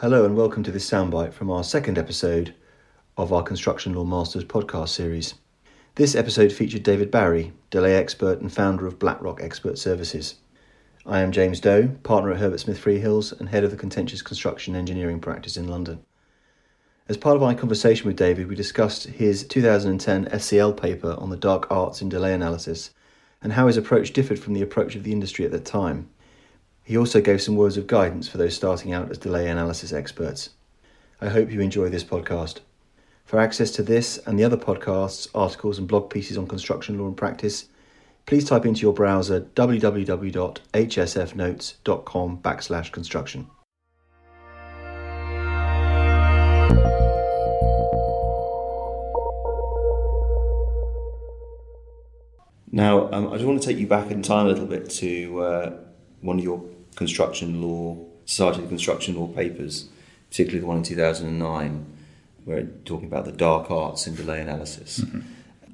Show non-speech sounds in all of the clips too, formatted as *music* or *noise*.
Hello and welcome to this soundbite from our second episode of our Construction Law Masters podcast series. This episode featured David Barry, delay expert and founder of BlackRock Expert Services. I am James Doe, partner at Herbert Smith Freehills and head of the contentious construction engineering practice in London. As part of my conversation with David, we discussed his 2010 SCL paper on the dark arts in delay analysis and how his approach differed from the approach of the industry at that time. He also gave some words of guidance for those starting out as delay analysis experts. I hope you enjoy this podcast. For access to this and the other podcasts, articles, and blog pieces on construction law and practice, please type into your browser www.hsfnotes.com backslash construction. Now, um, I just want to take you back in time a little bit to uh, one of your construction law, Society of Construction Law papers, particularly the one in 2009, where it's talking about the dark arts in delay analysis. Mm-hmm.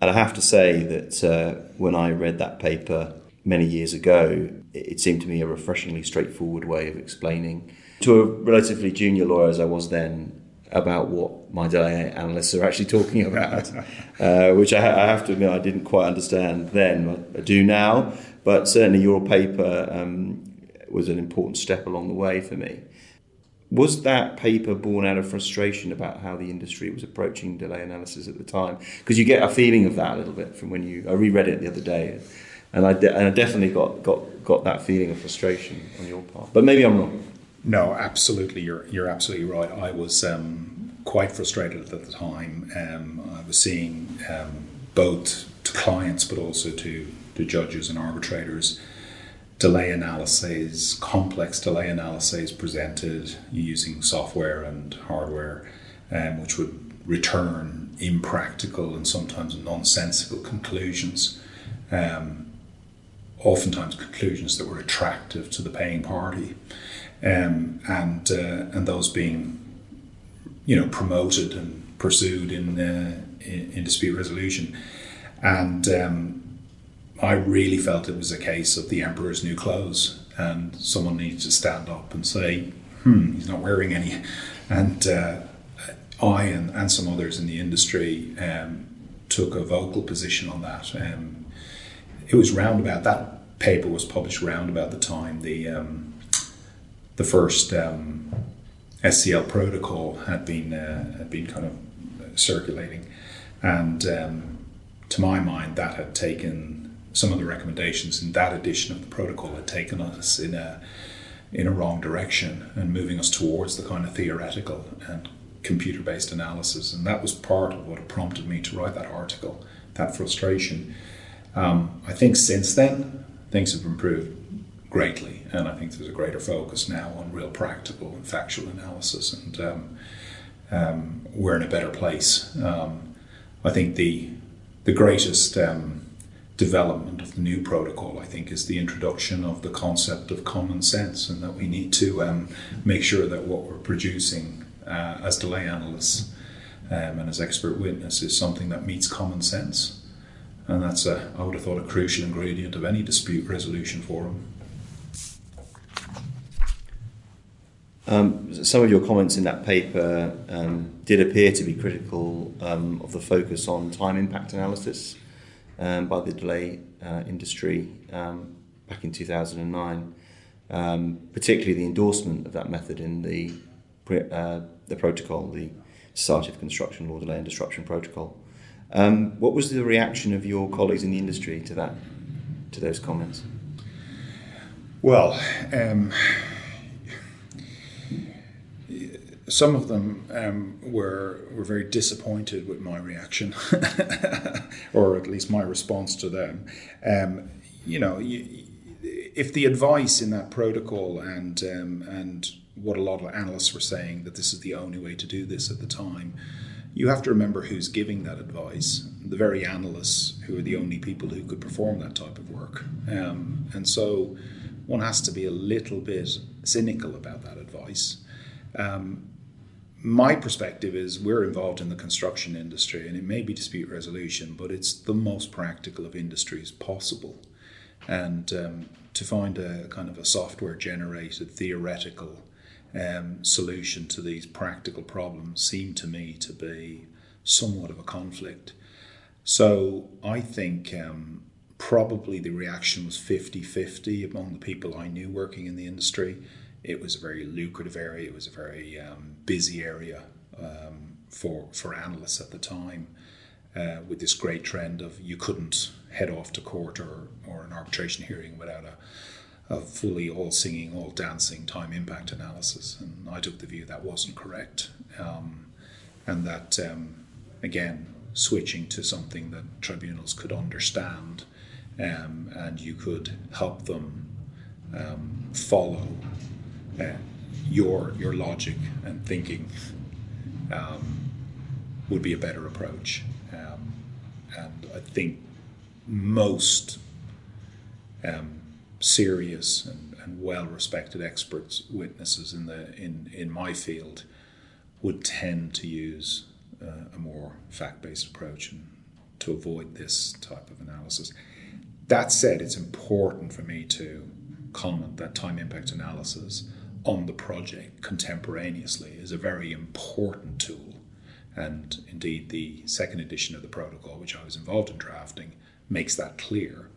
And I have to say that uh, when I read that paper many years ago, it, seemed to me a refreshingly straightforward way of explaining to a relatively junior lawyer as I was then about what my delay analysts are actually talking about, *laughs* uh, which I, I, have to admit I didn't quite understand then. I, I do now, but certainly your paper um, was an important step along the way for me. Was that paper born out of frustration about how the industry was approaching delay analysis at the time? Because you get a feeling of that a little bit from when you. I reread it the other day, and I, de- and I definitely got, got, got that feeling of frustration on your part. But maybe I'm wrong. No, absolutely. You're, you're absolutely right. I was um, quite frustrated at the time. Um, I was seeing um, both to clients but also to, to judges and arbitrators delay analyses, complex delay analyses presented using software and hardware, um, which would return impractical and sometimes nonsensical conclusions. Um, oftentimes conclusions that were attractive to the paying party, um, and uh, and those being, you know, promoted and pursued in uh, in, in, dispute resolution, and um, I really felt it was a case of the emperor's new clothes, and someone needs to stand up and say, "Hmm, he's not wearing any." And uh, I and, and some others in the industry um, took a vocal position on that. Um, it was round about that paper was published round about the time the um, the first um, SCL protocol had been uh, had been kind of circulating, and um, to my mind, that had taken some of the recommendations in that edition of the protocol had taken us in a in a wrong direction and moving us towards the kind of theoretical and computer based analysis. And that was part of what prompted me to write that article, that frustration. Um, I think since then, things have improved greatly. And I think there's a greater focus now on real practical and factual analysis. And um, um, we're in a better place. Um, I think the, the greatest um, development of the new protocol, I think, is the introduction of the concept of common sense, and that we need to um, make sure that what we're producing uh, as delay analysts um, and as expert witness is something that meets common sense. And that's, a, I would have thought, a crucial ingredient of any dispute resolution forum. Um, some of your comments in that paper um, did appear to be critical um, of the focus on time impact analysis um, by the delay uh, industry um, back in 2009, um, particularly the endorsement of that method in the, uh, the protocol, the Society of Construction Law Delay and Disruption Protocol. Um, what was the reaction of your colleagues in the industry to that, to those comments? Well, um, some of them um, were were very disappointed with my reaction, *laughs* or at least my response to them. Um, you know, you, if the advice in that protocol and um, and what a lot of analysts were saying that this is the only way to do this at the time, you have to remember who's giving that advice. The very analysts who are the only people who could perform that type of work, um, and so one has to be a little bit cynical about that advice. Um, my perspective is we're involved in the construction industry and it may be dispute resolution, but it's the most practical of industries possible. And um, to find a kind of a software generated theoretical um, solution to these practical problems seemed to me to be somewhat of a conflict. So I think um, probably the reaction was 50 50 among the people I knew working in the industry. It was a very lucrative area, it was a very um, busy area um, for, for analysts at the time. Uh, with this great trend of you couldn't head off to court or, or an arbitration hearing without a, a fully all singing, all dancing time impact analysis. And I took the view that wasn't correct. Um, and that, um, again, switching to something that tribunals could understand um, and you could help them um, follow uh, your your logic and thinking um, would be a better approach. Um, and I think most um, serious and, and well-respected experts, witnesses in the in in my field, would tend to use uh, a more fact-based approach and to avoid this type of analysis. That said, it's important for me to comment that time impact analysis on the project contemporaneously is a very important tool. And indeed, the second edition of the protocol, which I was involved in drafting, makes that clear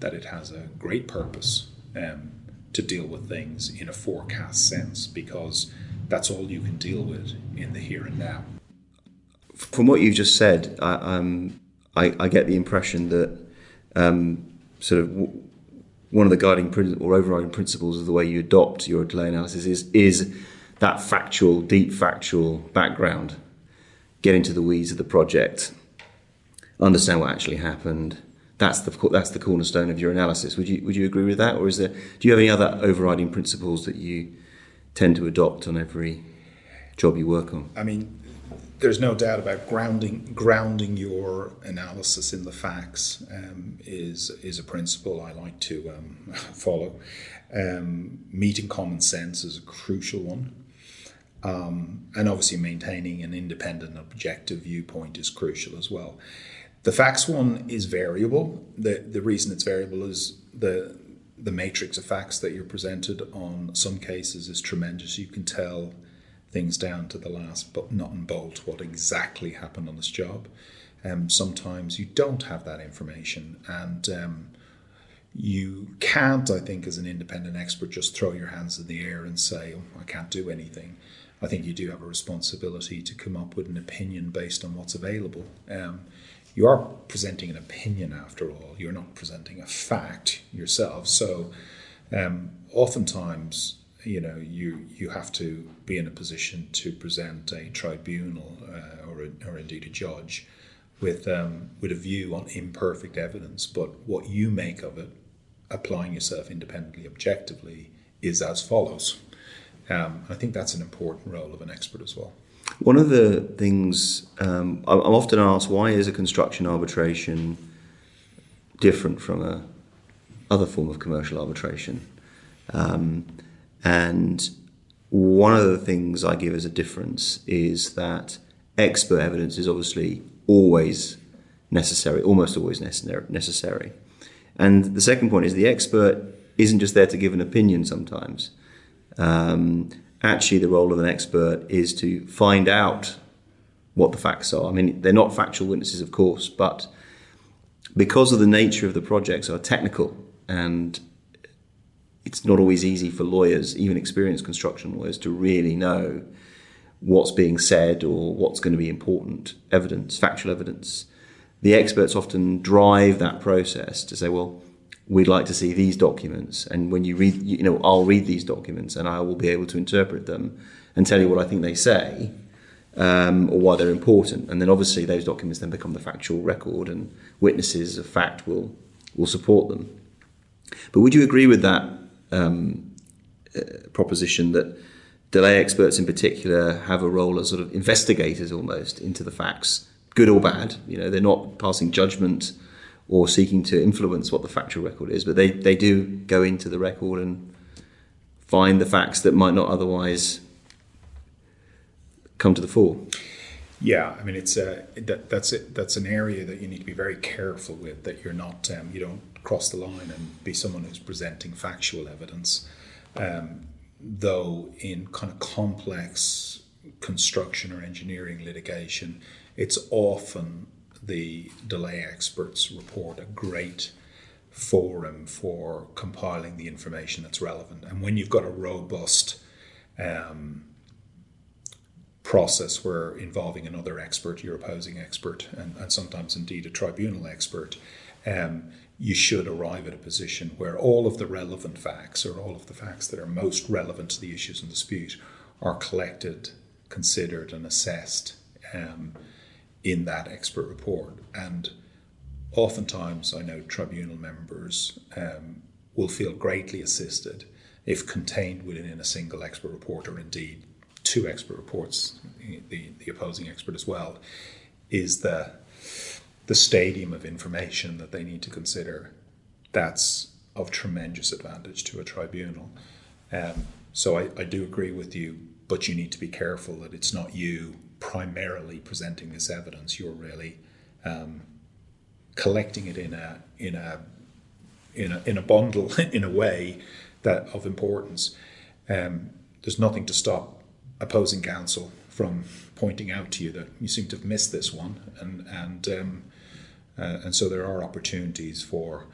that it has a great purpose um, to deal with things in a forecast sense because that's all you can deal with in the here and now. From what you've just said, I, um, I, I get the impression that um, sort of one of the guiding principles or overriding principles of the way you adopt your delay analysis is is that factual, deep factual background, get into the weeds of the project, understand what actually happened. That's the that's the cornerstone of your analysis. Would you would you agree with that, or is there do you have any other overriding principles that you tend to adopt on every job you work on? I mean, there's no doubt about grounding grounding your analysis in the facts um, is is a principle I like to um, *laughs* follow. Um, meeting common sense is a crucial one, um, and obviously maintaining an independent, objective viewpoint is crucial as well. The facts one is variable. the The reason it's variable is the the matrix of facts that you're presented on some cases is tremendous. You can tell things down to the last but nut and bolt what exactly happened on this job. Um, sometimes you don't have that information, and um, you can't, I think, as an independent expert, just throw your hands in the air and say, oh, I can't do anything. I think you do have a responsibility to come up with an opinion based on what's available. Um, you are presenting an opinion after all, you're not presenting a fact yourself. So, um, oftentimes, you know you you have to be in a position to present a tribunal uh, or, a, or indeed a judge with um, with a view on imperfect evidence. But what you make of it applying yourself independently objectively is as follows. Um, I think that's an important role of an expert as well. One of the things um, I'm often asked why is a construction arbitration different from a other form of commercial arbitration? Um, and one of the things I give as a difference is that expert evidence is obviously always necessary, almost always necessary. And the second point is the expert isn't just there to give an opinion sometimes. Um, actually, the role of an expert is to find out what the facts are. I mean, they're not factual witnesses, of course, but because of the nature of the projects are technical and it's not always easy for lawyers, even experienced construction lawyers, to really know what's being said or what's going to be important evidence, factual evidence. The experts often drive that process to say, well, we'd like to see these documents. And when you read, you know, I'll read these documents and I will be able to interpret them and tell you what I think they say um, or why they're important. And then obviously those documents then become the factual record and witnesses of fact will, will support them. But would you agree with that um, uh, proposition that delay experts in particular have a role as sort of investigators almost into the facts, good or bad. You know, they're not passing judgment or seeking to influence what the factual record is, but they, they do go into the record and find the facts that might not otherwise come to the fore. Yeah, I mean it's a that, that's it. That's an area that you need to be very careful with. That you're not um, you don't cross the line and be someone who's presenting factual evidence. Um, though in kind of complex construction or engineering litigation, it's often the delay experts report a great forum for compiling the information that's relevant. And when you've got a robust um, process where involving another expert, your opposing expert, and, and sometimes indeed a tribunal expert, um, you should arrive at a position where all of the relevant facts or all of the facts that are most relevant to the issues in dispute are collected, considered, and assessed um, in that expert report. And oftentimes, I know tribunal members um, will feel greatly assisted if contained within a single expert report, or indeed two expert reports, the, the opposing expert as well, is the the stadium of information that they need to consider, that's of tremendous advantage to a tribunal. Um, so I, I do agree with you, but you need to be careful that it's not you primarily presenting this evidence. You're really um, collecting it in a in a in a in a bundle *laughs* in a way that of importance. Um, there's nothing to stop opposing counsel from pointing out to you that you seem to have missed this one, and and um, uh, and so there are opportunities for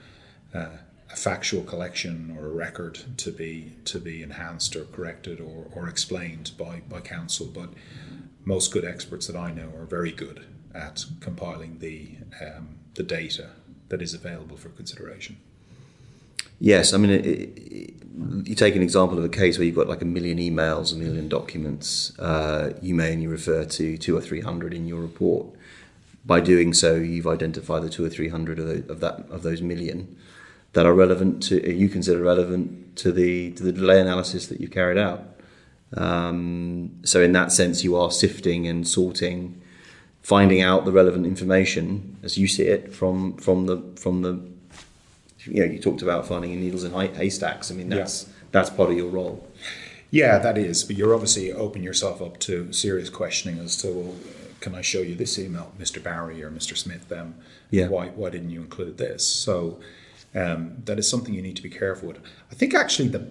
uh, a factual collection or a record to be to be enhanced or corrected or, or explained by, by counsel. But most good experts that I know are very good at compiling the um, the data that is available for consideration. Yes, I mean, it, it, you take an example of a case where you've got like a million emails, a million documents. Uh, you may only refer to two or three hundred in your report by doing so, you've identified the two or three hundred of, of that of those million that are relevant to you consider relevant to the to the delay analysis that you carried out. Um, so in that sense, you are sifting and sorting, finding out the relevant information as you see it from from the from the. You know, you talked about finding needles in haystacks. I mean, that's yeah. that's part of your role. Yeah, that is. But you're obviously open yourself up to serious questioning as to well, can I show you this email, Mr. Barry or Mr. Smith? Um, yeah. Why, why didn't you include this? So um, that is something you need to be careful with. I think actually the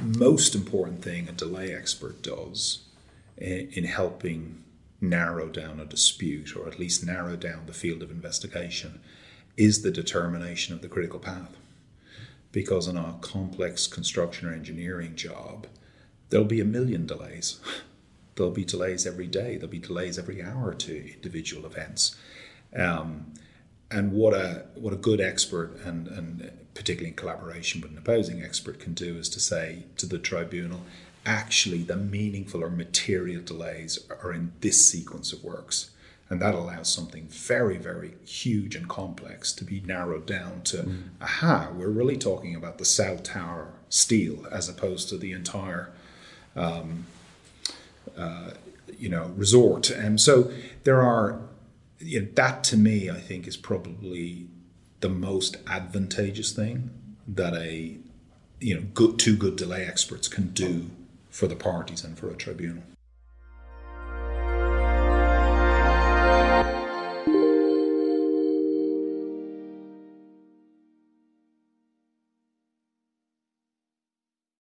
most important thing a delay expert does in, in helping narrow down a dispute or at least narrow down the field of investigation is the determination of the critical path. Because in a complex construction or engineering job, there'll be a million delays. *laughs* there'll be delays every day. There'll be delays every hour to individual events. Um, and what a what a good expert and, and particularly in collaboration with an opposing expert can do is to say to the tribunal, actually the meaningful or material delays are in this sequence of works. And that allows something very, very huge and complex to be narrowed down to, mm. aha, we're really talking about the South Tower steel as opposed to the entire um, uh, you know resort. And so there are you know, that to me, I think, is probably the most advantageous thing that a you know good two good delay experts can do for the parties and for a tribunal.